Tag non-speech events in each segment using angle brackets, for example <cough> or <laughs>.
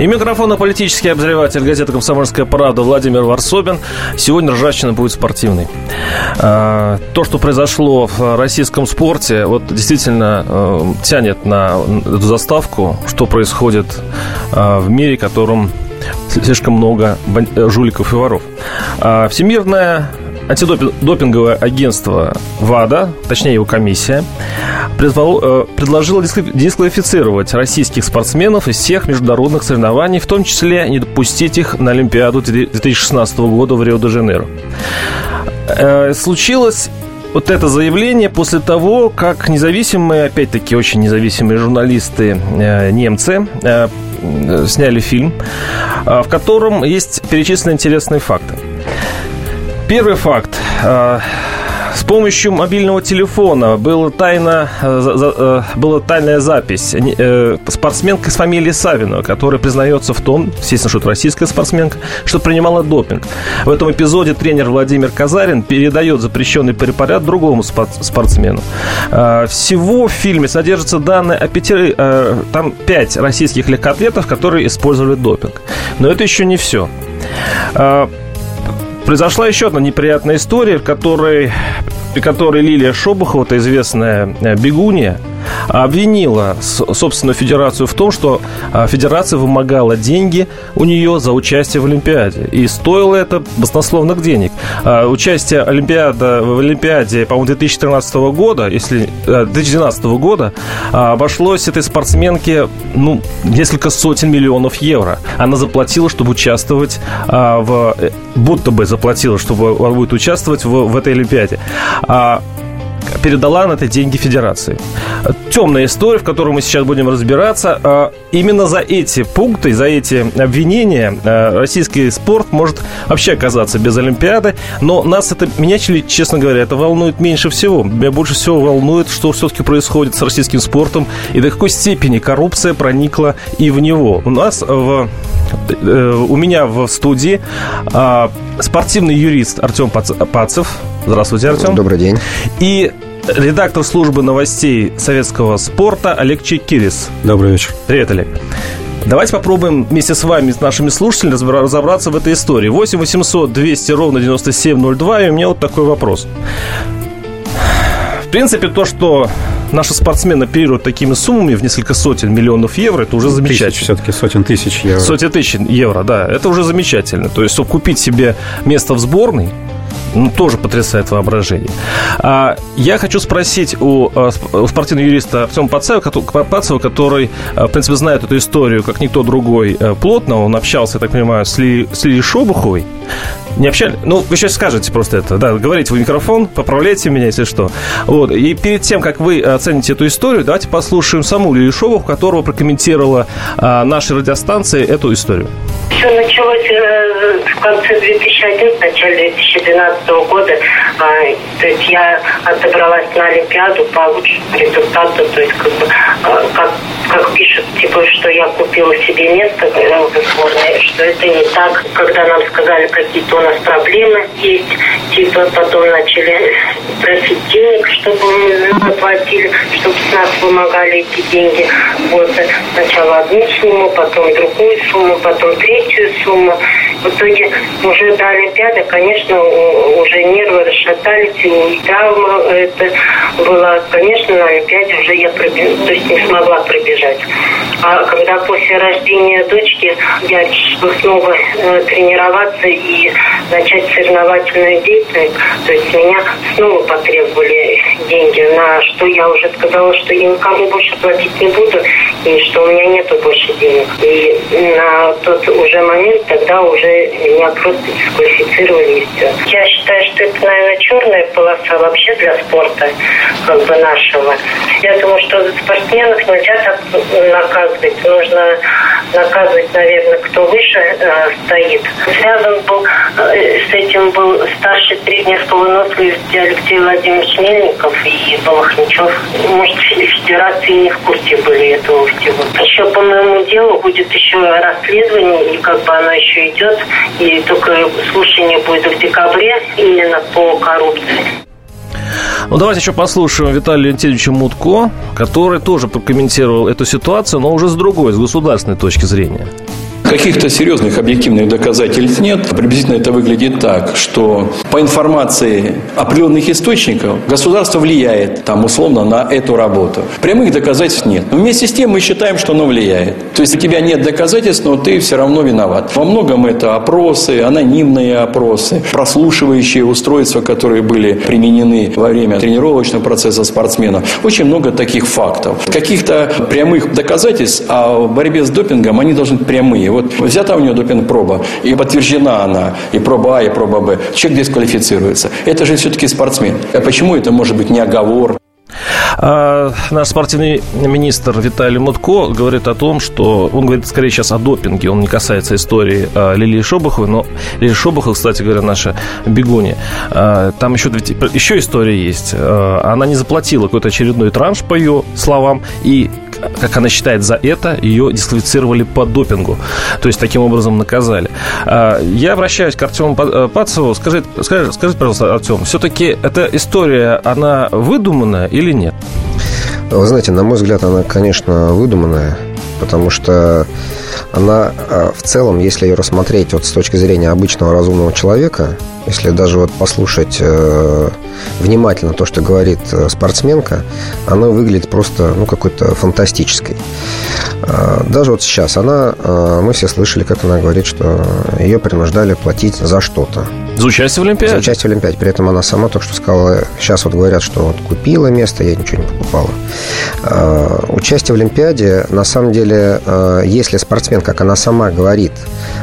И микрофона политический обозреватель газеты «Комсомольская правда» Владимир Варсобин. Сегодня ржавчина будет спортивной. А, то, что произошло в российском спорте, вот действительно э, тянет на эту заставку, что происходит э, в мире, в котором слишком много жуликов и воров. А, Всемирная антидопинговое агентство ВАДА, точнее его комиссия, э, предложила дисквалифицировать российских спортсменов из всех международных соревнований, в том числе не допустить их на Олимпиаду 2016 года в Рио-де-Жанейро. Э, случилось вот это заявление после того, как независимые, опять-таки очень независимые журналисты э, немцы сняли фильм, в котором есть перечислены интересные факты. Первый факт. А, с помощью мобильного телефона была, тайна, э, э, была тайная запись э, спортсменка с фамилией Савинова, которая признается в том, естественно, что это российская спортсменка, что принимала допинг. В этом эпизоде тренер Владимир Казарин передает запрещенный препарат другому спортсмену. А, всего в фильме содержатся данные о пяти, там пять российских легкоатлетов, которые использовали допинг. Но это еще не все. Произошла еще одна неприятная история, в которой, при которой Лилия Шобухова, это известная э, бегунья, обвинила собственную федерацию в том, что а, федерация вымогала деньги у нее за участие в Олимпиаде. И стоило это баснословных денег. А, участие Олимпиада, в Олимпиаде, по-моему, 2013 года, если 2012 э, года, а, обошлось этой спортсменке ну, несколько сотен миллионов евро. Она заплатила, чтобы участвовать в... Э, будто бы заплатила, чтобы будет участвовать в, в этой Олимпиаде передала на это деньги федерации. Темная история, в которой мы сейчас будем разбираться. А, именно за эти пункты, за эти обвинения а, российский спорт может вообще оказаться без Олимпиады. Но нас это, меня, честно говоря, это волнует меньше всего. Меня больше всего волнует, что все-таки происходит с российским спортом и до какой степени коррупция проникла и в него. У нас в у меня в студии а, спортивный юрист Артем Пацев. Здравствуйте, Артем. Добрый день. И редактор службы новостей советского спорта Олег Чекирис. Добрый вечер. Привет, Олег. Давайте попробуем вместе с вами, с нашими слушателями, разобраться в этой истории. 8 800 200 ровно 9702. И у меня вот такой вопрос. В принципе, то, что наши спортсмены оперируют такими суммами в несколько сотен миллионов евро, это уже замечательно. Тысяч, все-таки сотен тысяч евро. Сотен тысяч евро, да. Это уже замечательно. То есть, чтобы купить себе место в сборной, ну, тоже потрясает воображение. А, я хочу спросить у, а, у спортивного юриста Артема Пацева, Пацева, который, а, в принципе, знает эту историю, как никто другой, а, плотно. Он общался, я так понимаю, с, Ли, с Лилией Шобуховой. Не общались? Ну, вы сейчас скажете просто это, да, говорите в микрофон, поправляйте меня, если что. Вот, и перед тем, как вы оцените эту историю, давайте послушаем саму Лилию Шобуху, которая прокомментировала а, нашей радиостанции эту историю. Все началось э, в конце 2011, начале 2012 года. А, то есть я отобралась на Олимпиаду по лучшему результату. То есть как, бы, а, как, как пишут, типа, что я купила себе место что это не так. Когда нам сказали, какие-то у нас проблемы есть, типа потом начали просить денег, чтобы мы заплатили, чтобы с нас вымогали эти деньги. Вот сначала одну сумму, потом другую сумму, потом третью сумму. В итоге уже до Олимпиады, конечно, уже нервы расшатались, и травма это была, конечно, на Олимпиаде уже я пробеж... то есть не смогла пробежать. А когда после рождения дочки я решила снова э, тренироваться и начать соревновательную деятельность, то есть меня снова потребовали деньги, на что я уже сказала, что я никому больше платить не буду, и что у меня нету больше денег. И на тот уже момент тогда уже меня просто дисквалифицировали и все. Я считаю, что это, наверное, черная полоса вообще для спорта, как бы нашего. Я думаю, что спортсменов нельзя так наказывать. Нужно наказывать, наверное, кто выше э, стоит. Связан был э, с этим был старший тренер по выносливости Алексей Владимирович Мельников и Балахничев. Может, федерации не в курсе были этого всего. Еще по моему делу будет еще расследование, и как бы оно еще идет, и только слушание будет в декабре именно по коррупции. Ну, давайте еще послушаем Виталия Леонтьевича Мутко, который тоже прокомментировал эту ситуацию, но уже с другой, с государственной точки зрения. Каких-то серьезных объективных доказательств нет. Приблизительно это выглядит так, что по информации определенных источников государство влияет там условно на эту работу. Прямых доказательств нет. Но вместе с тем мы считаем, что оно влияет. То есть у тебя нет доказательств, но ты все равно виноват. Во многом это опросы, анонимные опросы, прослушивающие устройства, которые были применены во время тренировочного процесса спортсменов. Очень много таких фактов. Каких-то прямых доказательств о борьбе с допингом, они должны быть прямые. Вот взята у него допинг-проба, и подтверждена она, и проба А, и проба Б. Человек дисквалифицируется. Это же все-таки спортсмен. А почему это может быть не оговор? А, наш спортивный министр Виталий Мутко говорит о том, что он говорит скорее сейчас о допинге, он не касается истории а, Лилии Шобаховой, но Лилия Шобахова, кстати говоря, наша бегуни. А, там еще, еще история есть. А, она не заплатила какой-то очередной транш, по ее словам, и как она считает, за это ее дисквалифицировали по допингу. То есть, таким образом наказали. А, я обращаюсь к Артему э, Пацеву. Скажите, скажите, скажите, пожалуйста, Артем, все-таки эта история, она выдуманная или нет? Вы знаете, на мой взгляд, она, конечно, выдуманная, потому что она а, в целом, если ее рассмотреть вот с точки зрения обычного разумного человека, если даже вот послушать э, внимательно то, что говорит э, спортсменка, она выглядит просто, ну, какой-то фантастической. Э, даже вот сейчас она, э, мы все слышали, как она говорит, что ее принуждали платить за что-то. За участие в Олимпиаде? За участие в Олимпиаде. При этом она сама только что сказала, сейчас вот говорят, что вот купила место, я ничего не покупала. Э, участие в Олимпиаде, на самом деле, э, если спортсмен, как она сама говорит,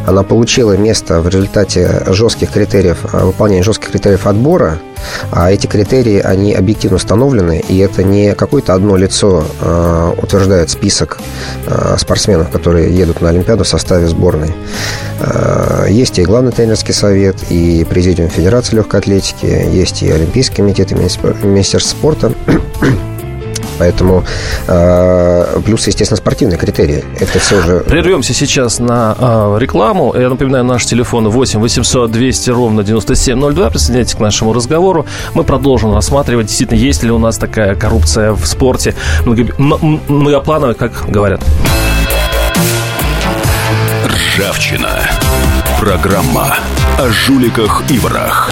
она получила место в результате жестких критериев Э, выполнение жестких критериев отбора, а эти критерии, они объективно установлены, и это не какое-то одно лицо э, утверждает список э, спортсменов, которые едут на Олимпиаду в составе сборной. Э, есть и главный тренерский совет, и президиум Федерации легкой атлетики, есть и Олимпийский комитет, и Министерство спорта. Поэтому э, плюс, естественно, спортивные критерии. Это все уже... Прервемся сейчас на э, рекламу. Я напоминаю, наш телефон 8 800 200 ровно 9702. Присоединяйтесь к нашему разговору. Мы продолжим рассматривать, действительно, есть ли у нас такая коррупция в спорте многоплановая, как говорят. Ржавчина. Программа о жуликах и ворах.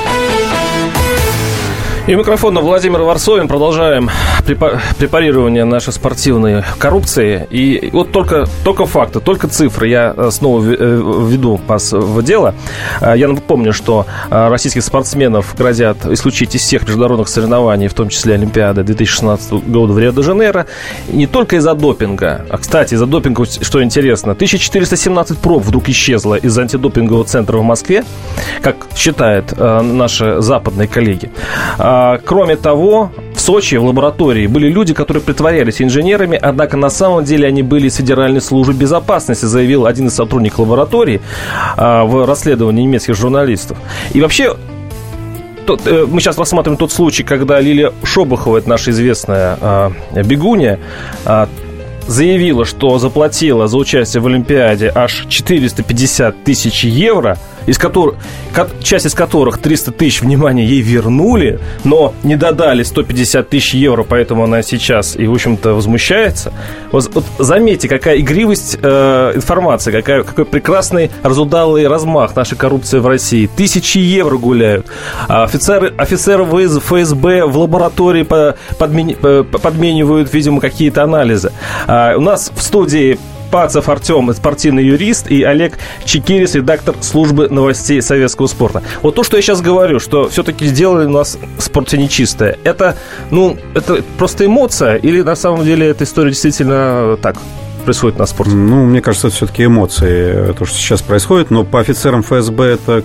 И микрофон Владимир Варсовин. Продолжаем препарирование нашей спортивной коррупции. И вот только, только факты, только цифры я э, снова э, введу вас в дело. Э, я напомню, что российских спортсменов грозят исключить из всех международных соревнований, в том числе Олимпиады 2016 года в Рио-де-Жанейро. Не только из-за допинга. А, кстати, из-за допинга, что интересно, 1417 проб вдруг исчезло из антидопингового центра в Москве, как считают наши западные коллеги. А, кроме того, в Сочи в лаборатории были люди, которые притворялись инженерами, однако на самом деле они были из Федеральной службы безопасности, заявил один из сотрудников лаборатории а, в расследовании немецких журналистов. И вообще тот, э, мы сейчас рассматриваем тот случай, когда Лилия Шобахова, это наша известная э, бегунья, э, заявила, что заплатила за участие в Олимпиаде аж 450 тысяч евро – из которых, часть из которых 300 тысяч, внимания ей вернули, но не додали 150 тысяч евро, поэтому она сейчас и, в общем-то, возмущается. Вот, вот заметьте, какая игривость э, информации, какая, какой прекрасный разудалый размах нашей коррупции в России. Тысячи евро гуляют. А офицеры, офицеры ФСБ в лаборатории подменивают, видимо, какие-то анализы. А у нас в студии Пацев Артем, спортивный юрист, и Олег Чекирис, редактор службы новостей советского спорта. Вот то, что я сейчас говорю, что все-таки сделали у нас в спорте нечистое, это, ну, это просто эмоция или на самом деле эта история действительно так происходит на спорте? Ну, мне кажется, это все-таки эмоции, то, что сейчас происходит, но по офицерам ФСБ это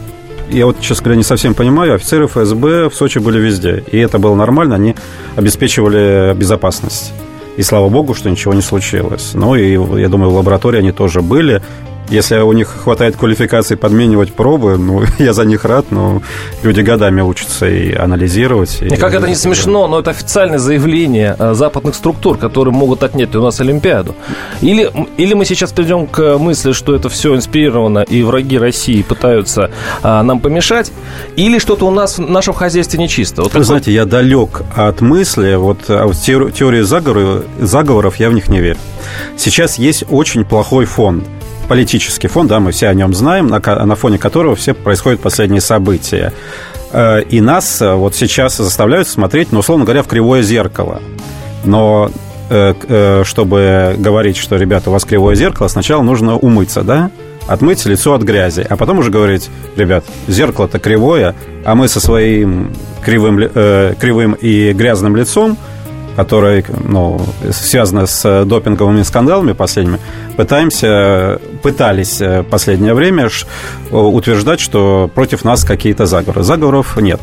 я вот, честно говоря, не совсем понимаю, офицеры ФСБ в Сочи были везде, и это было нормально, они обеспечивали безопасность. И слава богу, что ничего не случилось. Ну и, я думаю, в лаборатории они тоже были. Если у них хватает квалификации подменивать пробы, ну, <laughs> я за них рад, но люди годами учатся и анализировать. И, и как это не смешно, но это официальное заявление э, западных структур, которые могут отнять у нас Олимпиаду. Или, или мы сейчас придем к мысли, что это все инспирировано, и враги России пытаются а, нам помешать, или что-то у нас в нашем хозяйстве нечисто. Вот Вы такой... знаете, я далек от мысли, вот а теории заговоров, заговоров я в них не верю. Сейчас есть очень плохой фон – политический фон, да, мы все о нем знаем, на, на фоне которого все происходят последние события. Э, и нас э, вот сейчас заставляют смотреть, ну, условно говоря, в кривое зеркало. Но э, чтобы говорить, что, ребята, у вас кривое зеркало, сначала нужно умыться, да? Отмыть лицо от грязи, а потом уже говорить, ребят, зеркало-то кривое, а мы со своим кривым, кривым и грязным лицом которая ну, связана с допинговыми скандалами последними, пытаемся, пытались в последнее время утверждать, что против нас какие-то заговоры. Заговоров нет.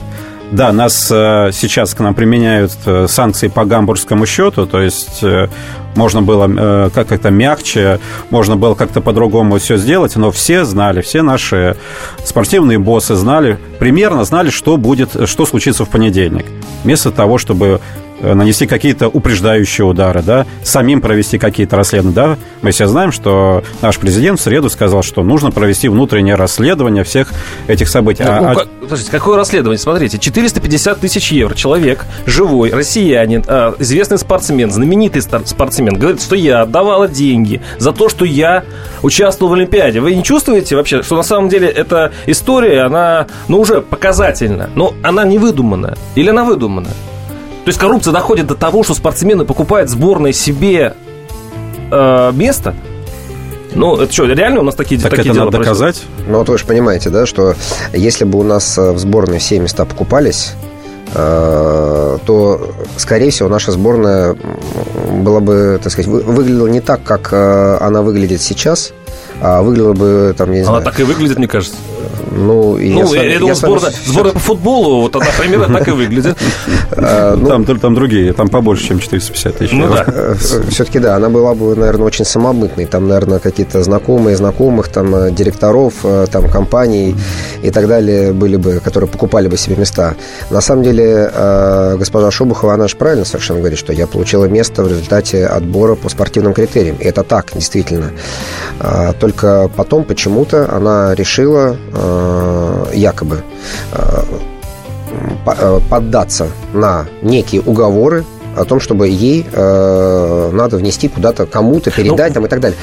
Да, нас э, сейчас к нам применяют э, санкции по гамбургскому счету, то есть э, можно было как-то мягче, можно было как-то по-другому все сделать, но все знали, все наши спортивные боссы знали, примерно знали, что будет, что случится в понедельник. Вместо того, чтобы Э, нанести какие-то упреждающие удары, да, самим провести какие-то расследования, да. Мы все знаем, что наш президент в среду сказал, что нужно провести внутреннее расследование всех этих событий. А, а... Подождите, какое расследование? Смотрите, 450 тысяч евро. Человек, живой, россиянин, а, известный спортсмен, знаменитый спортсмен, говорит, что я отдавала деньги за то, что я участвовал в Олимпиаде. Вы не чувствуете вообще, что на самом деле эта история, она, ну, уже показательна, но она не выдуманная? Или она выдуманная? То есть коррупция доходит до того, что спортсмены покупают сборной себе э, место. Ну, это что, реально у нас такие, так такие это дела надо доказать? Ну, вот вы же понимаете, да, что если бы у нас э, в сборной все места покупались, то, скорее всего, наша сборная была бы, так сказать, выглядела не так, как э, она выглядит сейчас, а выглядела бы, там, я не Она знаю... так и выглядит, мне кажется. Ну, и ну я, я, я думаю, сборная, сам... сборная по футболу, вот она примерно так и выглядит. <laughs> А, ну, там, там другие, там побольше, чем 450 тысяч. Ну, да. Э, Все-таки, да, она была бы, наверное, очень самобытной. Там, наверное, какие-то знакомые знакомых, там, э, директоров, э, там, компаний и так далее были бы, которые покупали бы себе места. На самом деле, госпожа Шубухова, она же правильно совершенно говорит, что я получила место в результате отбора по спортивным критериям. И это так, действительно. А, только потом почему-то она решила Э, якобы э, э, поддаться на некие уговоры о том, чтобы ей э, надо внести куда-то кому-то, передать ну, там и так далее.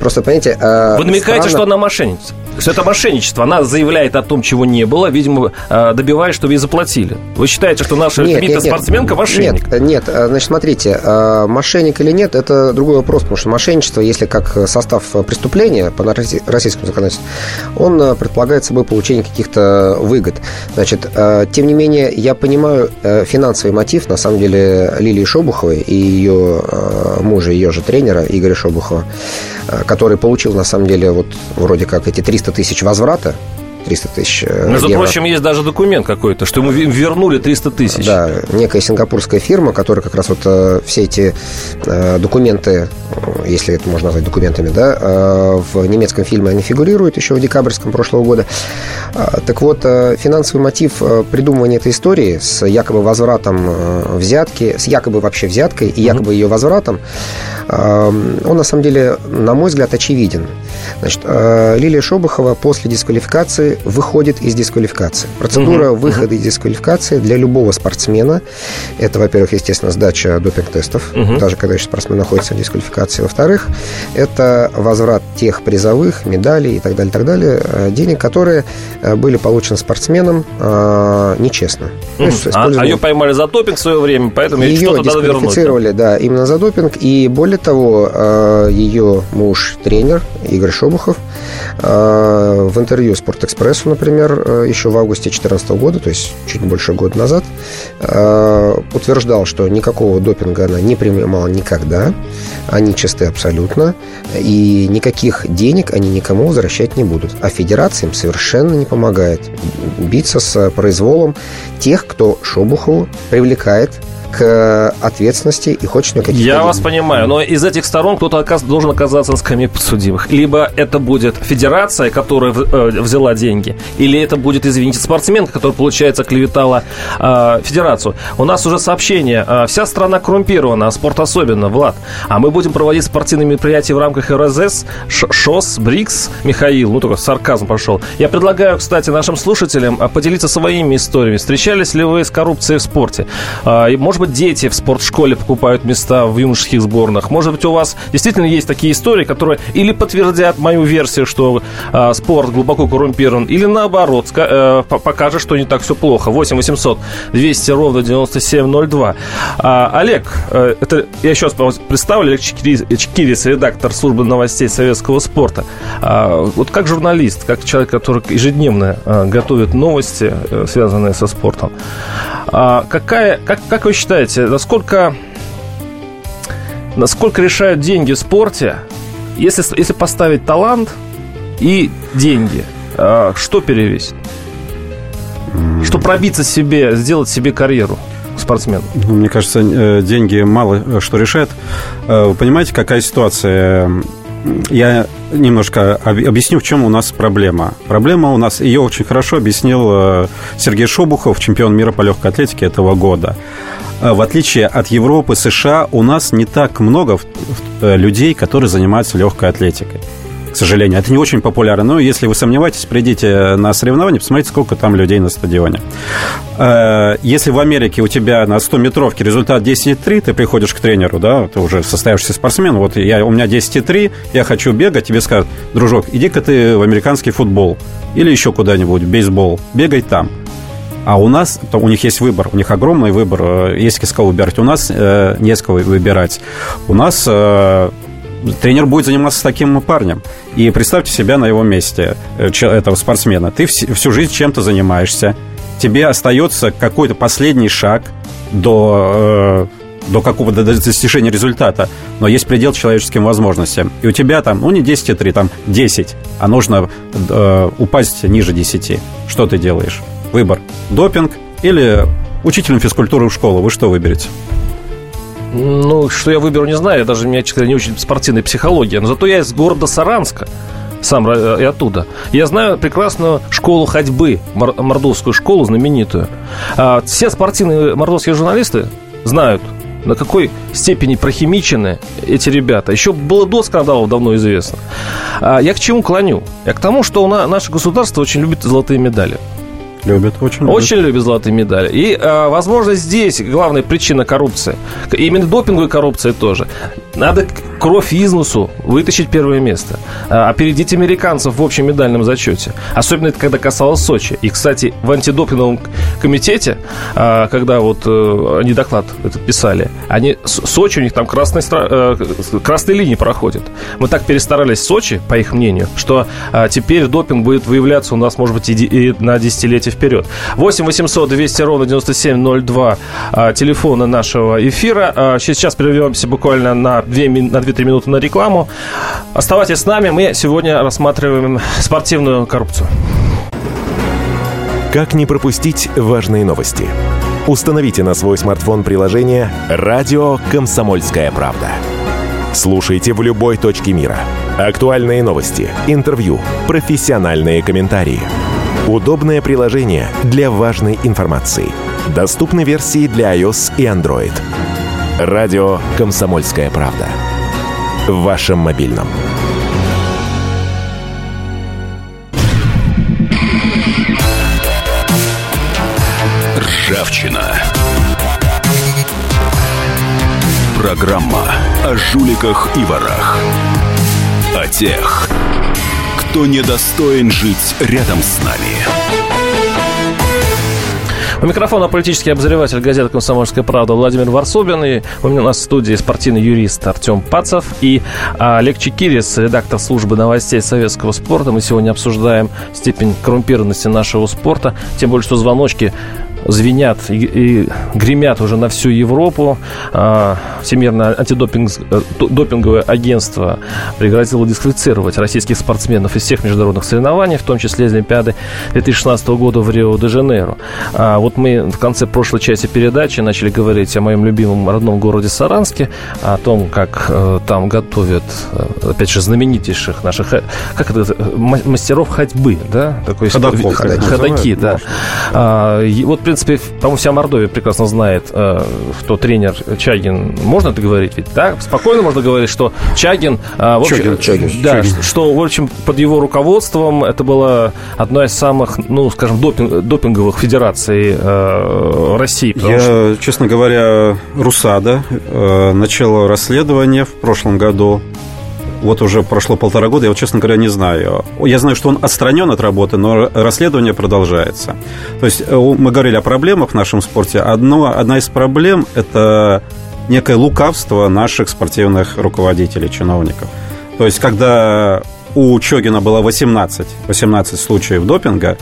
Просто, понимаете... Э, Вы намекаете, странно... что она мошенница? Что это мошенничество? Она заявляет о том, чего не было, видимо, э, добиваясь, чтобы ей заплатили. Вы считаете, что наша нет, нет, спортсменка мошенник? Нет, нет, э, значит, смотрите, э, мошенник или нет, это другой вопрос, потому что мошенничество, если как состав преступления по российскому законодательству, он предполагает собой получение каких-то выгод. Значит, тем не менее, я понимаю финансовый мотив, на самом деле, Лили Лилии Шобуховой и ее э, мужа, ее же тренера Игоря Шобухова, э, который получил, на самом деле, вот вроде как эти 300 тысяч возврата 300 тысяч э, Между евро. прочим, есть даже документ какой-то, что ему вернули 300 тысяч. Да, некая сингапурская фирма, которая как раз вот э, все эти э, документы, если это можно назвать документами, да, в немецком фильме они фигурируют еще в декабрьском прошлого года. Так вот, финансовый мотив придумывания этой истории с якобы возвратом взятки, с якобы вообще взяткой и якобы ее возвратом, он на самом деле, на мой взгляд, очевиден. Значит, Лилия Шобахова после дисквалификации выходит из дисквалификации. Процедура угу, выхода угу. из дисквалификации для любого спортсмена – это, во-первых, естественно, сдача допинг-тестов, угу. даже когда еще спортсмен находится в дисквалификации. Во-вторых, это возврат тех призовых, медалей и так далее, так далее, э, денег, которые э, были получены спортсменом э, нечестно. Угу. есть, а, а ее поймали за допинг в свое время, поэтому ее что-то дисквалифицировали, да, именно за допинг. И более того, э, ее муж, тренер Игорь Шобухов, э, в интервью «Спортэкспрессу», например, э, еще в августе 2014 года, то есть чуть больше года назад, утверждал, что никакого допинга она не принимала никогда, они чисты абсолютно, и никаких денег они никому возвращать не будут. А федерациям совершенно не помогает биться с произволом тех, кто Шобухову привлекает к ответственности и хочет на какие-то... Я вас понимаю, но из этих сторон кто-то должен оказаться на скамье подсудимых. Либо это будет федерация, которая э, взяла деньги, или это будет, извините, спортсменка, которая, получается, клеветала э, федерацию. У нас уже сообщение. Э, вся страна коррумпирована, а спорт особенно, Влад. А мы будем проводить спортивные мероприятия в рамках РСС, ШОС, БРИКС, Михаил, ну только сарказм пошел. Я предлагаю, кстати, нашим слушателям поделиться своими историями. Встречались ли вы с коррупцией в спорте? Э, может быть, быть, дети в спортшколе покупают места в юношеских сборных. Может быть, у вас действительно есть такие истории, которые или подтвердят мою версию, что э, спорт глубоко коррумпирован, или наоборот, э, покажет, что не так все плохо. 8 800 200 ровно 9702. А, Олег, э, это я еще раз представлю, Олег Чекирис, редактор службы новостей советского спорта. А, вот как журналист, как человек, который ежедневно а, готовит новости, э, связанные со спортом, а, какая, как, как вы считаете, считаете, насколько, насколько решают деньги в спорте, если, если поставить талант и деньги, а, что перевесит? Что пробиться себе, сделать себе карьеру? спортсмен? Ну, мне кажется, э, деньги мало э, что решают. Э, вы понимаете, какая ситуация? Я немножко объясню, в чем у нас проблема. Проблема у нас, ее очень хорошо объяснил Сергей Шобухов, чемпион мира по легкой атлетике этого года. Э, в отличие от Европы, США, у нас не так много э, людей, которые занимаются легкой атлетикой. К сожалению, это не очень популярно. Но если вы сомневаетесь, придите на соревнования, посмотрите, сколько там людей на стадионе. Э, если в Америке у тебя на 100 метровке результат 10,3, ты приходишь к тренеру, да, ты уже состоявшийся спортсмен, вот я, у меня 10,3, я хочу бегать, тебе скажут, дружок, иди-ка ты в американский футбол или еще куда-нибудь, бейсбол, бегай там. А у нас, то у них есть выбор, у них огромный выбор, э, есть с кого выбирать. У нас э, не с кого выбирать. У нас э, тренер будет заниматься с таким парнем. И представьте себя на его месте, э, этого спортсмена. Ты всю жизнь чем-то занимаешься. Тебе остается какой-то последний шаг до до какого-то достижения результата, но есть предел человеческим возможностям. И у тебя там, ну, не 10,3, там 10, а нужно э, упасть ниже 10. Что ты делаешь? Выбор. Допинг или учителем физкультуры в школу. Вы что выберете? Ну, что я выберу, не знаю. Я даже, меня, честно не очень спортивная психология. Но зато я из города Саранска сам э, и оттуда. Я знаю прекрасную школу ходьбы, мордовскую школу знаменитую. А, все спортивные мордовские журналисты знают, на какой степени прохимичены эти ребята. Еще было до скандалов давно известно. А, я к чему клоню? Я к тому, что наше государство очень любит золотые медали. Любят, очень любят. Очень любят золотые медали. И, э, возможно, здесь главная причина коррупции. Именно допинговая коррупция тоже. Надо кровь из вытащить первое место. А, опередить американцев в общем медальном зачете. Особенно это когда касалось Сочи. И, кстати, в антидопинговом комитете, а, когда вот э, они доклад этот писали, они, Сочи, у них там красные, э, красные линии проходят. Мы так перестарались в Сочи, по их мнению, что теперь допинг будет выявляться у нас, может быть, и на десятилетие вперед. 8 800 200 ровно 9702 телефона нашего эфира. Сейчас прервемся буквально на 2, на 2-3 минуты на рекламу. Оставайтесь с нами. Мы сегодня рассматриваем спортивную коррупцию. Как не пропустить важные новости? Установите на свой смартфон приложение «Радио Комсомольская правда». Слушайте в любой точке мира. Актуальные новости, интервью, профессиональные комментарии. Удобное приложение для важной информации. Доступны версии для iOS и Android. Радио «Комсомольская правда». В вашем мобильном. Ржавчина. Программа о жуликах и ворах. О тех, кто недостоин жить рядом с нами. У микрофона политический обозреватель газеты «Комсомольская правда» Владимир Варсобин. И у нас в студии спортивный юрист Артем Пацев и а, Олег Чекирис, редактор службы новостей советского спорта. Мы сегодня обсуждаем степень коррумпированности нашего спорта. Тем более, что звоночки звенят и, и гремят уже на всю Европу. А, Всемирное антидопинговое э, агентство пригрозило дисквалифицировать российских спортсменов из всех международных соревнований, в том числе из Олимпиады 2016 года в Рио-де-Жанейро. А вот мы в конце прошлой части передачи начали говорить о моем любимом родном городе Саранске, о том, как э, там готовят, э, опять же, знаменитейших наших, как это, мастеров ходьбы, да? Такой ходаков, ходаки, да. А, вот принципе, по-моему, вся Мордовия прекрасно знает, э, что тренер Чагин, можно это говорить ведь, да? Спокойно можно говорить, что Чагин... Э, в общем, Чагин, Чагин, да, Чагин. что, в общем, под его руководством это была одна из самых, ну, скажем, допинг, допинговых федераций э, России. Я, что... честно говоря, РУСАДА начало расследование в прошлом году вот уже прошло полтора года, я вот, честно говоря, не знаю. Я знаю, что он отстранен от работы, но расследование продолжается. То есть э, мы говорили о проблемах в нашем спорте. Одно, одна из проблем – это некое лукавство наших спортивных руководителей, чиновников. То есть, когда у Чогина было 18, 18 случаев допинга,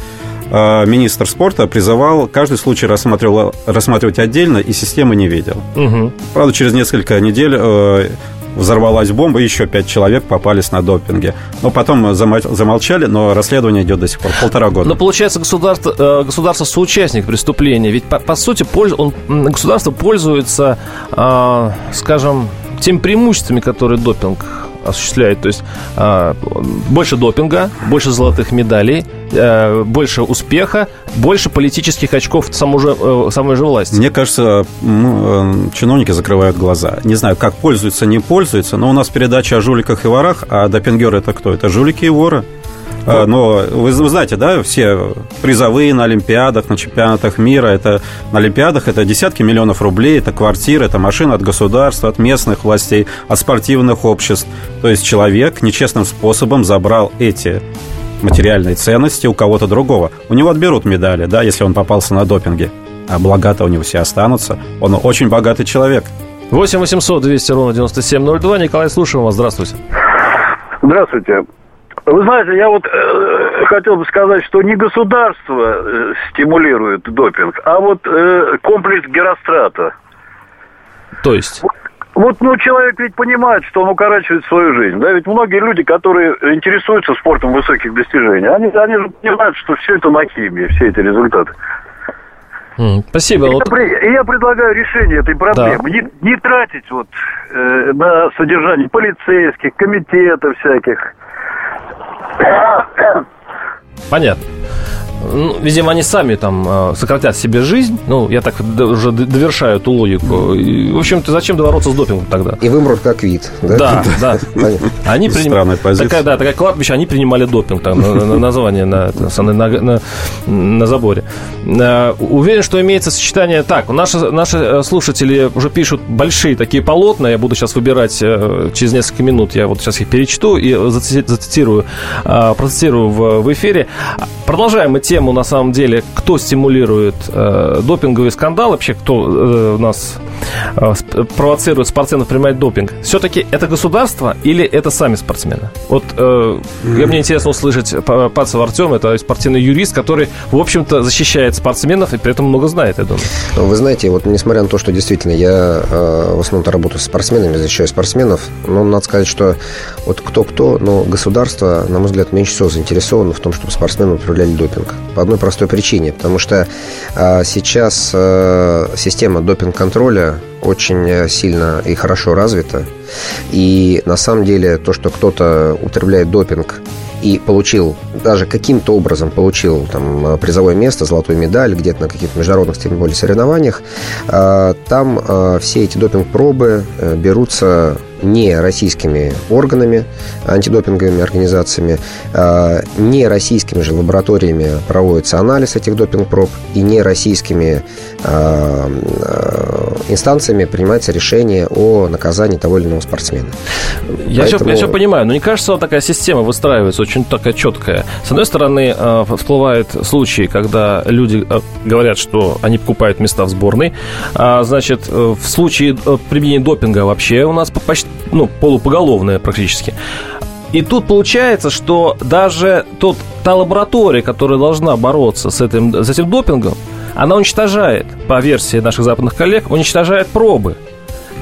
э, министр спорта призывал каждый случай рассматривал, рассматривать отдельно и системы не видел. Угу. Правда, через несколько недель э, взорвалась бомба, еще пять человек попались на допинге. Но потом замолчали, но расследование идет до сих пор, полтора года. Но получается, государство, э, государство соучастник преступления. Ведь, по, по сути, он, государство пользуется, э, скажем, теми преимуществами, которые допинг осуществляет. То есть э, больше допинга, больше золотых медалей, э, больше успеха, больше политических очков самой же, э, самой же власти. Мне кажется, ну, чиновники закрывают глаза. Не знаю, как пользуются, не пользуются, но у нас передача о жуликах и ворах, а допингеры это кто? Это жулики и воры. А, но вы, вы знаете, да, все призовые на Олимпиадах, на чемпионатах мира, это на Олимпиадах это десятки миллионов рублей, это квартиры, это машины от государства, от местных властей, от спортивных обществ. То есть человек нечестным способом забрал эти материальные ценности у кого-то другого. У него отберут медали, да, если он попался на допинге. А блага-то у него все останутся. Он очень богатый человек. 8 800 200 ровно 9702. Николай, слушаем вас. Здравствуйте. Здравствуйте. Вы знаете, я вот э, хотел бы сказать, что не государство э, стимулирует допинг, а вот э, комплекс Герострата. То есть? Вот, вот, ну, человек ведь понимает, что он укорачивает свою жизнь. Да, ведь многие люди, которые интересуются спортом высоких достижений, они, они же понимают, что все это на химии, все эти результаты. Спасибо. И вот... я, я предлагаю решение этой проблемы. Да. Не, не тратить вот э, на содержание полицейских, комитетов всяких. Понятно. Ну, видимо, они сами там э, сократят себе жизнь. Ну, я так уже довершаю эту логику. И, в общем-то, зачем бороться с допингом тогда? И вымрут как вид. Да, да. <laughs> да. Они принимали... Такая, да, такая кладбище, они принимали допинг, там, название на, на, на, на заборе. Э, уверен, что имеется сочетание... Так, наши, наши э, слушатели уже пишут большие такие полотна. Я буду сейчас выбирать через несколько минут. Я вот сейчас их перечту и зацитирую, процитирую в, в эфире. Продолжаем мы тему, на самом деле, кто стимулирует э, допинговый скандал, вообще кто э, у нас э, провоцирует спортсменов принимать допинг. Все-таки это государство или это сами спортсмены? Вот э, mm. мне интересно услышать Пацев Артем, это спортивный юрист, который, в общем-то, защищает спортсменов и при этом много знает, я думаю. Ну, вы знаете, вот несмотря на то, что действительно я э, в основном-то работаю с спортсменами, защищаю спортсменов, но надо сказать, что вот кто-кто, но государство, на мой взгляд, меньше всего заинтересовано в том, чтобы спортсмены употребляли допинг. По одной простой причине, потому что а, сейчас а, система допинг-контроля очень э, сильно и хорошо развита. И на самом деле то, что кто-то употребляет допинг и получил, даже каким-то образом получил там, призовое место, золотую медаль где-то на каких-то международных, тем более, соревнованиях, а, там все эти допинг-пробы э, берутся не российскими органами, антидопинговыми организациями, э, не российскими же лабораториями проводится анализ этих допинг-проб, и не российскими э, инстанциями принимается решение о наказании того или иного спортсмена. Я, Поэтому... все, я все понимаю, но не кажется, вот такая система выстраивается очень такая четкая. С одной стороны, всплывают случаи, когда люди говорят, что они покупают места в сборной, а, значит, в случае применения допинга вообще у нас почти, ну, полупоголовное практически. И тут получается, что даже тот, та лаборатория, которая должна бороться с этим, с этим допингом, она уничтожает, по версии наших западных коллег, уничтожает пробы.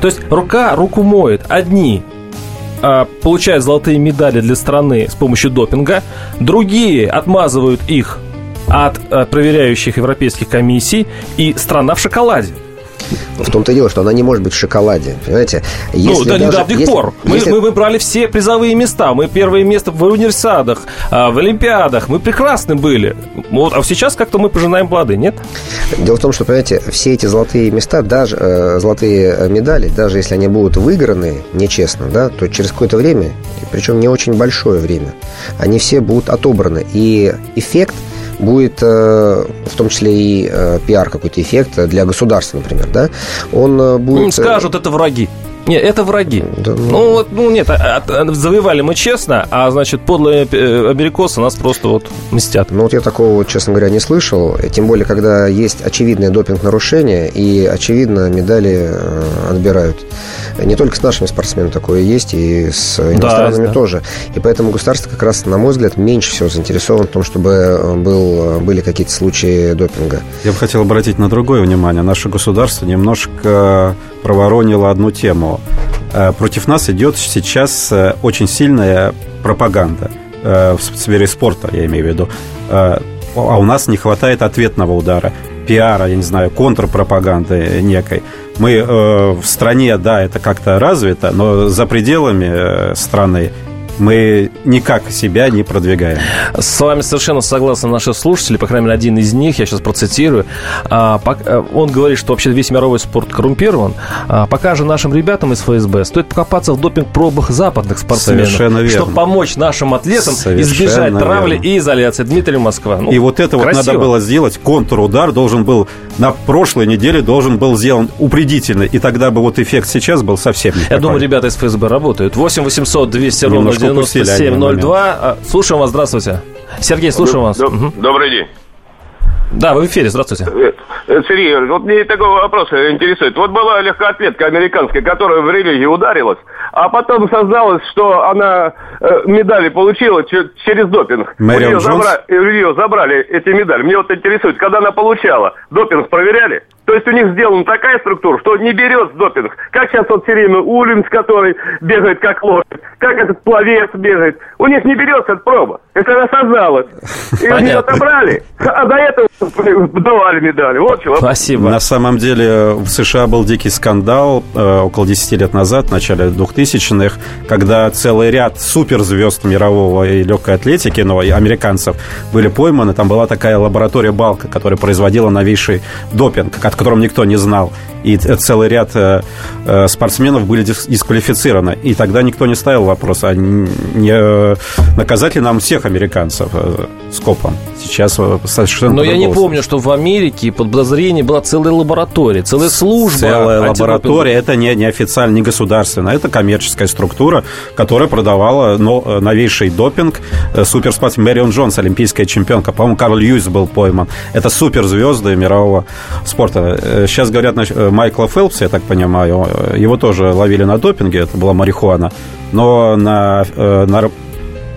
То есть рука руку моет. Одни а, получают золотые медали для страны с помощью допинга, другие отмазывают их от а, проверяющих европейских комиссий, и страна в шоколаде. В том-то и дело, что она не может быть в шоколаде, понимаете? Ну, если ну, до даже, недавних если, пор. Мы, если... мы выбрали все призовые места. Мы первое место в универсиадах, а, в Олимпиадах. Мы прекрасны были. Вот, а сейчас как-то мы пожинаем плоды, нет? Дело в том, что, понимаете, все эти золотые места, даже э, золотые э, медали, даже если они будут выиграны нечестно, да, то через какое-то время, причем не очень большое время, они все будут отобраны. И эффект – будет э, в том числе и э, пиар какой-то эффект для государства, например, да, он э, будет... Им скажут, это враги. Нет, это враги. Да, ну... ну, вот, ну нет, а, а, завоевали мы честно, а значит, подлые э, америкосы нас просто вот мстят. Ну вот я такого, честно говоря, не слышал. Тем более, когда есть очевидное допинг-нарушение и, очевидно, медали э, отбирают. Не только с нашими спортсменами такое есть, и с иностранными да, тоже. И поэтому государство как раз, на мой взгляд, меньше всего заинтересовано в том, чтобы э, был, были какие-то случаи допинга. Я бы хотел обратить на другое внимание. Наше государство немножко проворонило одну тему. Э, против нас идет сейчас э, очень сильная пропаганда э, в сфере спорта, я имею в виду. А у нас не хватает ответного удара, пиара, я не знаю, контрпропаганды некой. Мы в стране, да, это как-то развито, но за пределами страны мы никак себя не продвигаем. С вами совершенно согласны наши слушатели, по крайней мере, один из них, я сейчас процитирую. А, э, он говорит, что вообще весь мировой спорт коррумпирован. А, пока же нашим ребятам из ФСБ стоит покопаться в допинг-пробах западных спортсменов, Совершенно верно. чтобы помочь нашим атлетам Совершенно избежать травли верно. и изоляции. Дмитрий Москва. Ну, и вот это красиво. вот надо было сделать. Контрудар должен был на прошлой неделе должен был сделан упредительно. И тогда бы вот эффект сейчас был совсем не Я думаю, ребята из ФСБ работают. 8 800 200 ровно 9702. А, слушаем вас, здравствуйте. Сергей, слушаем вас. Добрый день. Да, вы в эфире, здравствуйте. Э, э, Сергей, вот мне такой вопрос интересует. Вот была легкоатлетка американская, которая в религии ударилась, а потом создалось, что она э, медали получила через допинг. У нее, забра... у нее забрали эти медали. Мне вот интересует, когда она получала, допинг проверяли? То есть у них сделана такая структура, что не берет допинг. Как сейчас вот все время Улинс, который бегает как лошадь, как этот пловец бегает. У них не берется эта проба. Это она созналась. И у нее отобрали, а до этого <laughs> давали медали. Вот чего. Спасибо. На самом деле в США был дикий скандал э, около 10 лет назад, в начале 2000-х, когда целый ряд суперзвезд мирового и легкой атлетики, но ну, и американцев, были пойманы. Там была такая лаборатория Балка, которая производила новейший допинг, о котором никто не знал. И целый ряд э, э, спортсменов были дисквалифицированы. И тогда никто не ставил вопрос, а не наказать ли нам всех американцев скопом. Сейчас совершенно Но я не помню, что в Америке под подозрением была целая лаборатория, целая служба. Целая лаборатория, это не, не официально, не государственная, это коммерческая структура, которая продавала но, э, новейший допинг. Э, суперспортсмен Мэрион Джонс, олимпийская чемпионка, по-моему, Карл Льюис был пойман. Это суперзвезды мирового спорта. Э, сейчас говорят Майкла Фелпса, я так понимаю, его тоже ловили на допинге, это была марихуана. Но на, на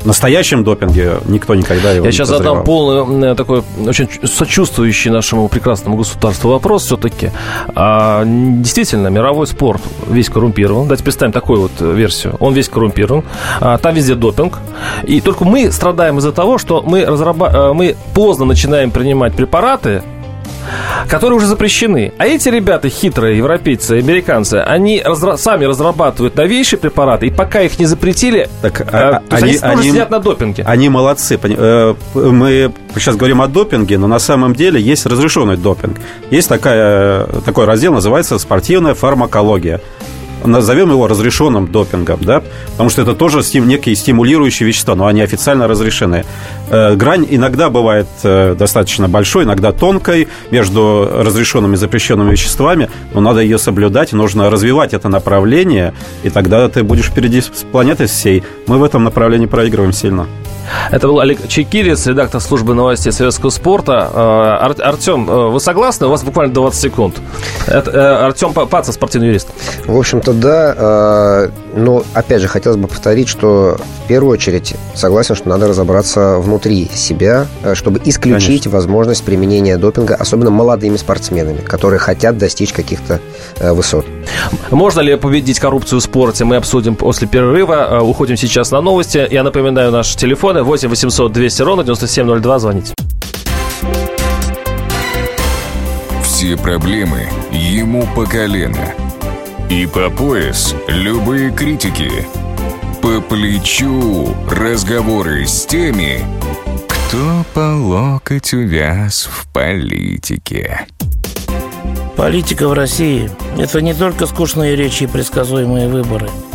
настоящем допинге никто никогда его Я сейчас задам полный э, такой очень сочувствующий нашему прекрасному государству вопрос все-таки. А, действительно, мировой спорт весь коррумпирован. Давайте представим такую вот версию. Он весь коррумпирован. А, там везде допинг. И только мы страдаем из-за того, что мы, разраба... Э, мы поздно начинаем принимать препараты, которые уже запрещены. А эти ребята, хитрые европейцы, американцы, они разра- сами разрабатывают новейшие препараты, и пока их не запретили, так, э, а, они, они, они сидят на допинге. Они молодцы. Э, мы сейчас говорим о допинге, но на самом деле есть разрешенный допинг. Есть такая, такой раздел, называется спортивная фармакология. Назовем его разрешенным допингом, да, потому что это тоже стим, некие стимулирующие вещества, но они официально разрешены. Э, грань иногда бывает э, достаточно большой, иногда тонкой между разрешенными и запрещенными веществами, но надо ее соблюдать, нужно развивать это направление, и тогда ты будешь впереди с планеты всей. Мы в этом направлении проигрываем сильно. Это был Олег Чекирец, редактор службы новостей советского спорта. Ар- Артем, вы согласны? У вас буквально 20 секунд. Это, Артем Паца, спортивный юрист. В общем-то, да. Но, опять же, хотелось бы повторить, что в первую очередь согласен, что надо разобраться внутри себя, чтобы исключить Конечно. возможность применения допинга, особенно молодыми спортсменами, которые хотят достичь каких-то высот. Можно ли победить коррупцию в спорте? Мы обсудим после перерыва. Уходим сейчас на новости. Я напоминаю, наш телефон 8 800 200 ровно 9702. Звоните. Все проблемы ему по колено. И по пояс любые критики. По плечу разговоры с теми, кто по локоть увяз в политике. Политика в России – это не только скучные речи и предсказуемые выборы –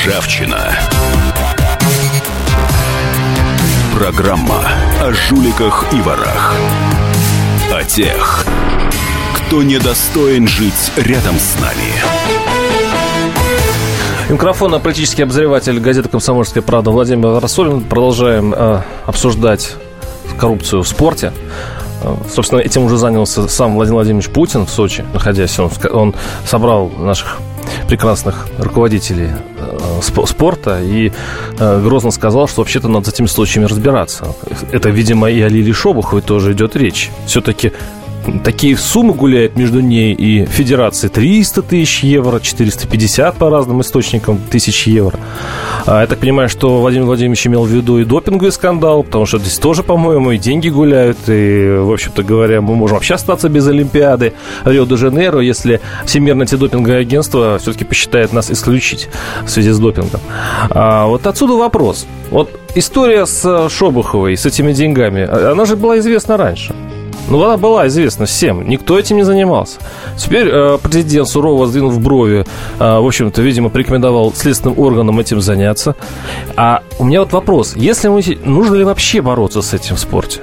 Ржавчина. Программа о жуликах и ворах. О тех, кто недостоин жить рядом с нами. Микрофон политический обозреватель газеты «Комсомольская правда» Владимир Варсолин. Продолжаем э, обсуждать коррупцию в спорте. Э, собственно, этим уже занялся сам Владимир Владимирович Путин в Сочи, находясь. Он, он собрал наших прекрасных руководителей э, спорта и э, грозно сказал, что вообще-то надо с этими случаями разбираться. Это, видимо, и о Лилии Шобуховой тоже идет речь. Все-таки такие суммы гуляют между ней и федерацией. 300 тысяч евро, 450 по разным источникам тысяч евро. А, я так понимаю, что Владимир Владимирович имел в виду и допинговый скандал, потому что здесь тоже, по-моему, и деньги гуляют, и, в общем-то говоря, мы можем вообще остаться без Олимпиады Рио-де-Жанейро, если Всемирное антидопинговое агентство все-таки посчитает нас исключить в связи с допингом. А, вот отсюда вопрос. Вот история с Шобуховой, с этими деньгами, она же была известна раньше. Ну, она была известна всем. Никто этим не занимался. Теперь э, президент сурово сдвинув брови, э, в общем-то, видимо, порекомендовал следственным органам этим заняться. А у меня вот вопрос. Если мы... Нужно ли вообще бороться с этим в спорте?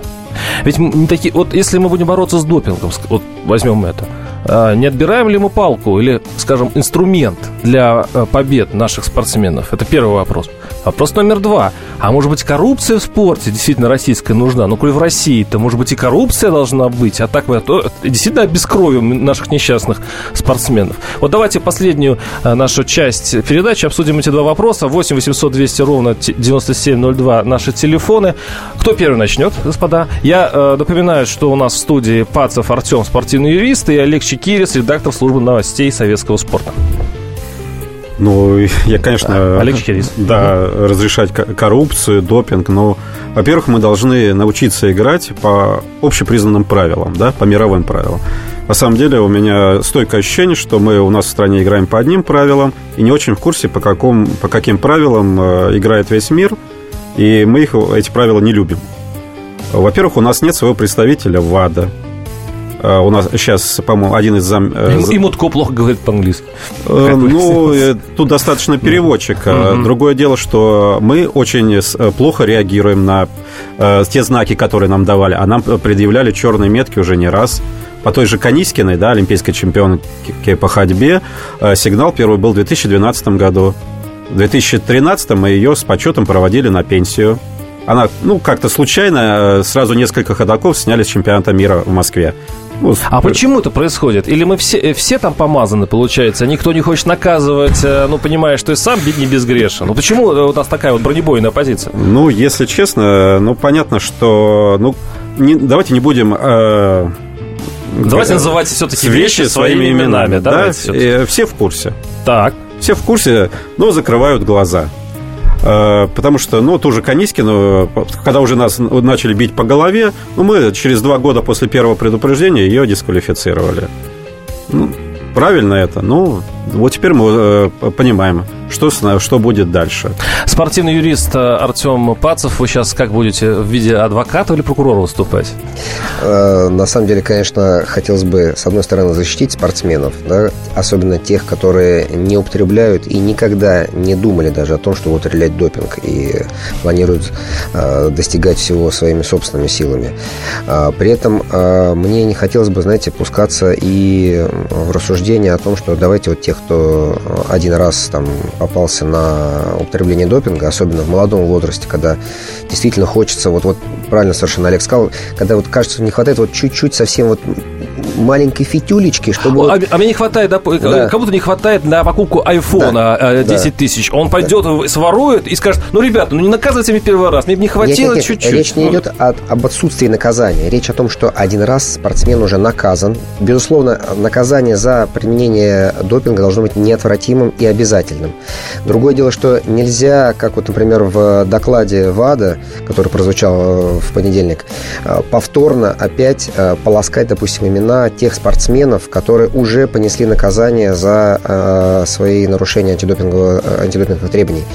Ведь не такие, вот если мы будем бороться с допингом, вот возьмем это, не отбираем ли мы палку или, скажем, инструмент для э, побед наших спортсменов? Это первый вопрос. Вопрос номер два. А может быть, коррупция в спорте действительно российская нужна? Ну, коли в России-то, может быть, и коррупция должна быть, а так мы то, действительно обескровим наших несчастных спортсменов. Вот давайте последнюю э, нашу часть передачи обсудим эти два вопроса. 8 800 200 ровно 9702 наши телефоны. Кто первый начнет, господа? Я э, напоминаю, что у нас в студии Пацев Артем, спортивный юрист, и Олег Чекирис, редактор службы новостей советского спорта. Ну, <laughs> я, конечно, Олег Чекирис. <laughs> Да, разрешать коррупцию, допинг, но, во-первых, мы должны научиться играть по общепризнанным правилам, да, по мировым правилам. На самом деле у меня стойкое ощущение, что мы у нас в стране играем по одним правилам и не очень в курсе, по, каком, по каким правилам э, играет весь мир, и мы их, эти правила не любим. Во-первых, у нас нет своего представителя ВАДА. А, у нас сейчас, по-моему, один из зам... Э, и, и Мутко плохо говорит по-английски. Э, ну, э, тут достаточно переводчика. Другое дело, что мы очень плохо реагируем на те знаки, которые нам давали. А нам предъявляли черные метки уже не раз. По той же Канискиной, да, олимпийской чемпионке по ходьбе, сигнал первый был в 2012 году. В 2013 мы ее с почетом проводили на пенсию. Она, ну, как-то случайно сразу несколько ходаков сняли с чемпионата мира в Москве. Ну, а почему это происходит? Или мы все, э, все там помазаны, получается? Никто не хочет наказывать, э, ну, понимая, что и сам не безгрешен. Ну, почему э, у нас такая вот бронебойная позиция? Ну, если честно, ну, понятно, что... Ну, не, давайте не будем... Э, Давайте называть все-таки вещи своими именами. Да? Все в курсе. Так. Все в курсе, но закрывают глаза. Потому что, ну, ту же Канискину, когда уже нас начали бить по голове, ну, мы через два года после первого предупреждения ее дисквалифицировали. Ну, правильно это? Ну, вот теперь мы э, понимаем, что, что будет дальше. Спортивный юрист э, Артем Пацев, вы сейчас как будете в виде адвоката или прокурора выступать? Э, на самом деле, конечно, хотелось бы, с одной стороны, защитить спортсменов, да, особенно тех, которые не употребляют и никогда не думали даже о том, что будут употреблять допинг и планируют э, достигать всего своими собственными силами. При этом мне не хотелось бы, знаете, пускаться и в рассуждение о том, что давайте вот тех кто один раз там попался на употребление допинга, особенно в молодом возрасте, когда действительно хочется, вот, вот правильно совершенно Олег сказал, когда вот кажется, не хватает вот чуть-чуть совсем вот маленькой фитюлечки, чтобы... А, а мне не хватает, да, да. кому-то не хватает на покупку айфона да. 10 э, тысяч. Он пойдет, да. сворует и скажет, ну, ребята, ну не наказывайте меня первый раз, мне не хватило чуть-чуть. Речь не идет от, об отсутствии наказания. Речь о том, что один раз спортсмен уже наказан. Безусловно, наказание за применение допинга должно быть неотвратимым и обязательным. Другое дело, что нельзя, как вот, например, в докладе ВАДА, который прозвучал э, в понедельник, э, повторно опять полоскать, допустим, имена тех спортсменов, которые уже понесли наказание за э, свои нарушения антидопинговых, э, антидопинговых требований.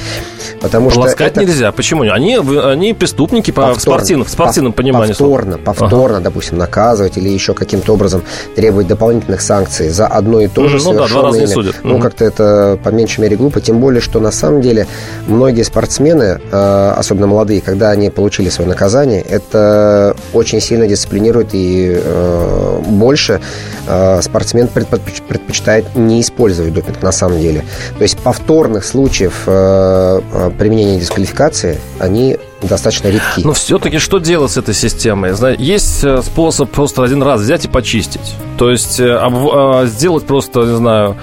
Потому Полоскать что это... нельзя. Почему? Они, они преступники по спортивным, в спортивном понимании. Повторно, повторно, ага. допустим, наказывать или еще каким-то образом требовать дополнительных санкций за одно и то же ну, да, два раза не судят. Ну, как-то это по меньшей мере глупо. Тем более, что на самом деле многие спортсмены, э, особенно молодые, когда они получили свое наказание, это очень сильно дисциплинирует и э, больше э, спортсмен предпочитает не использовать допинг на самом деле. То есть повторных случаев применения дисквалификации, они достаточно редки. Но все-таки что делать с этой системой? Есть э, способ просто один раз взять и почистить. То есть э, об, сделать просто, не знаю,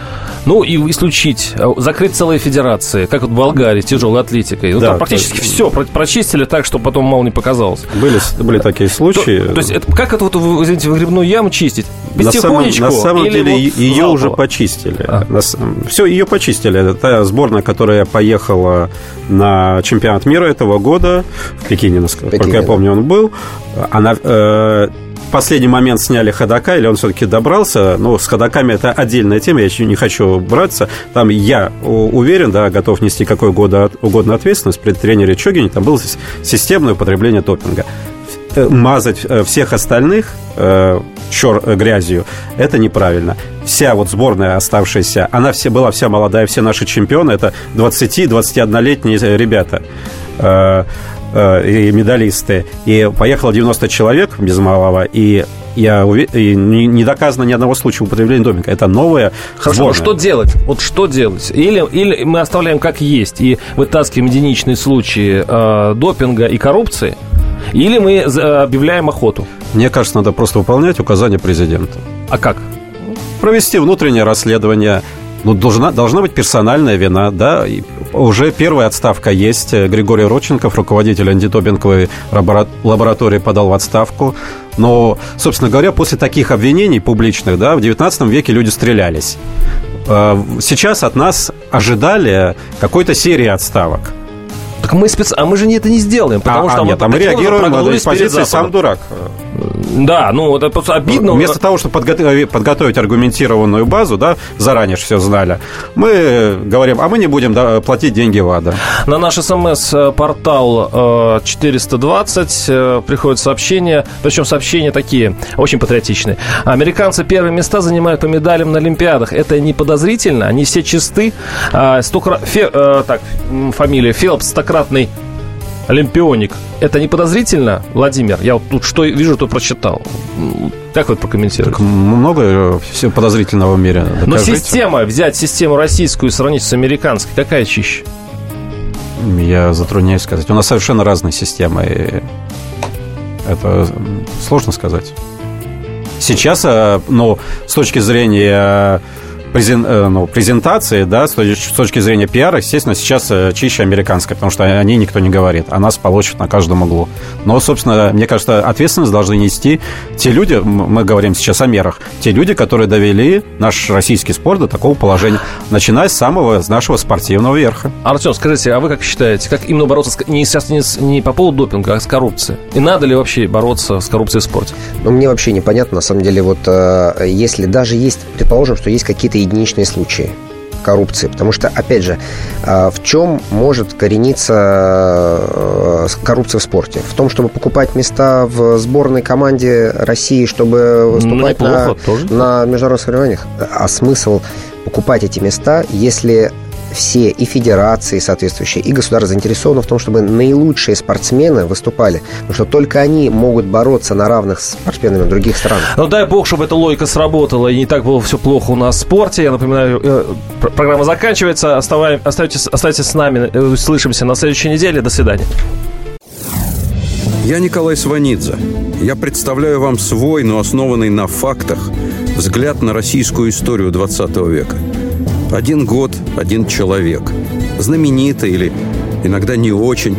ну и исключить, э, закрыть целые федерации, как вот в Болгарии, тяжелой атлетикой. Ну, да, там практически есть... все прочистили так, чтобы потом мало не показалось. Были, были такие случаи. То, то есть это, как это вот, извините, выгребную яму чистить? на самом, на самом деле вот ее залпо? уже почистили. А. Все, ее почистили. Это та сборная, которая поехала на чемпионат мира этого года в Пекине, насколько Пекине, я помню, он был. Она э, в последний момент сняли ходока, или он все-таки добрался. Ну, с ходоками это отдельная тема, я еще не хочу браться. Там я уверен, да, готов нести какой угодно, угодно ответственность. При тренере Чогине там было системное употребление топинга э, мазать э, всех остальных э, чер грязью, это неправильно. Вся вот сборная оставшаяся, она все, была вся молодая, все наши чемпионы, это 20-21-летние ребята. Э, и медалисты. И поехало 90 человек без малого, и я и не, не доказано ни одного случая употребления допинга. Это новое. Хорошо, сборная. что делать? Вот что делать? Или, или мы оставляем как есть и вытаскиваем единичные случаи э, допинга и коррупции, или мы объявляем охоту? Мне кажется, надо просто выполнять указания президента. А как? Провести внутреннее расследование, ну, должна, должна быть персональная вина, да. И уже первая отставка есть. Григорий Роченков, руководитель антидопинговой лаборатории, подал в отставку. Но, собственно говоря, после таких обвинений публичных, да, в 19 веке люди стрелялись. А, сейчас от нас ожидали какой-то серии отставок. Так мы спец... А мы же это не сделаем, потому а, что а, мы, нет, а мы реагируем на позиции «сам дурак». Да, ну это просто обидно. Вместо того, чтобы подготовить, подготовить аргументированную базу, да, заранее все знали, мы говорим, а мы не будем да, платить деньги ВАДА. На наш смс-портал 420 э, э, приходят сообщения, причем сообщения такие, очень патриотичные. Американцы первые места занимают по медалям на Олимпиадах. Это не подозрительно, они все чисты. А, стокра... Фе... Э, так, фамилия Фелпс, стократный Олимпионик. Это не подозрительно, Владимир? Я вот тут что вижу, то прочитал. Как вы прокомментируете? Так много э, всего подозрительного в мире. Докажите. Но система, взять систему российскую и сравнить с американской, какая чище? Я затрудняюсь сказать. У нас совершенно разные системы. И это сложно сказать. Сейчас, э, но с точки зрения презен, э, ну, презентации, да, с точки зрения пиара, естественно, сейчас э, чище американская, потому что о ней никто не говорит, а нас получат на каждом углу. Но, собственно, мне кажется, ответственность должны нести те люди, мы говорим сейчас о мерах, те люди, которые довели наш российский спорт до такого положения, начиная с самого с нашего спортивного верха. Артем, скажите, а вы как считаете, как именно бороться с, не, сейчас не, не по поводу допинга, а с коррупцией? И надо ли вообще бороться с коррупцией в спорте? Ну, мне вообще непонятно, на самом деле, вот э, если даже есть, предположим, что есть какие-то единичные случаи коррупции. Потому что, опять же, э, в чем может корениться э, коррупция в спорте? В том, чтобы покупать места в сборной команде России, чтобы выступать ну, на, на международных соревнованиях. А смысл покупать эти места, если все и федерации соответствующие, и государство заинтересованы в том, чтобы наилучшие спортсмены выступали. Потому что только они могут бороться на равных с спортсменами других стран. Ну дай бог, чтобы эта логика сработала, и не так было все плохо у нас в спорте. Я напоминаю, э, программа заканчивается. Оставайтесь, оставайтесь с нами. Э, услышимся на следующей неделе. До свидания. Я Николай Сванидзе. Я представляю вам свой, но основанный на фактах, взгляд на российскую историю 20 века – один год, один человек. Знаменитый или иногда не очень,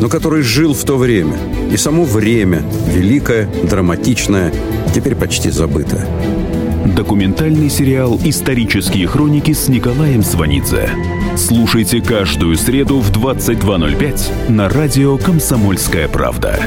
но который жил в то время. И само время, великое, драматичное, теперь почти забытое. Документальный сериал «Исторические хроники» с Николаем Сванидзе. Слушайте каждую среду в 22.05 на радио «Комсомольская правда».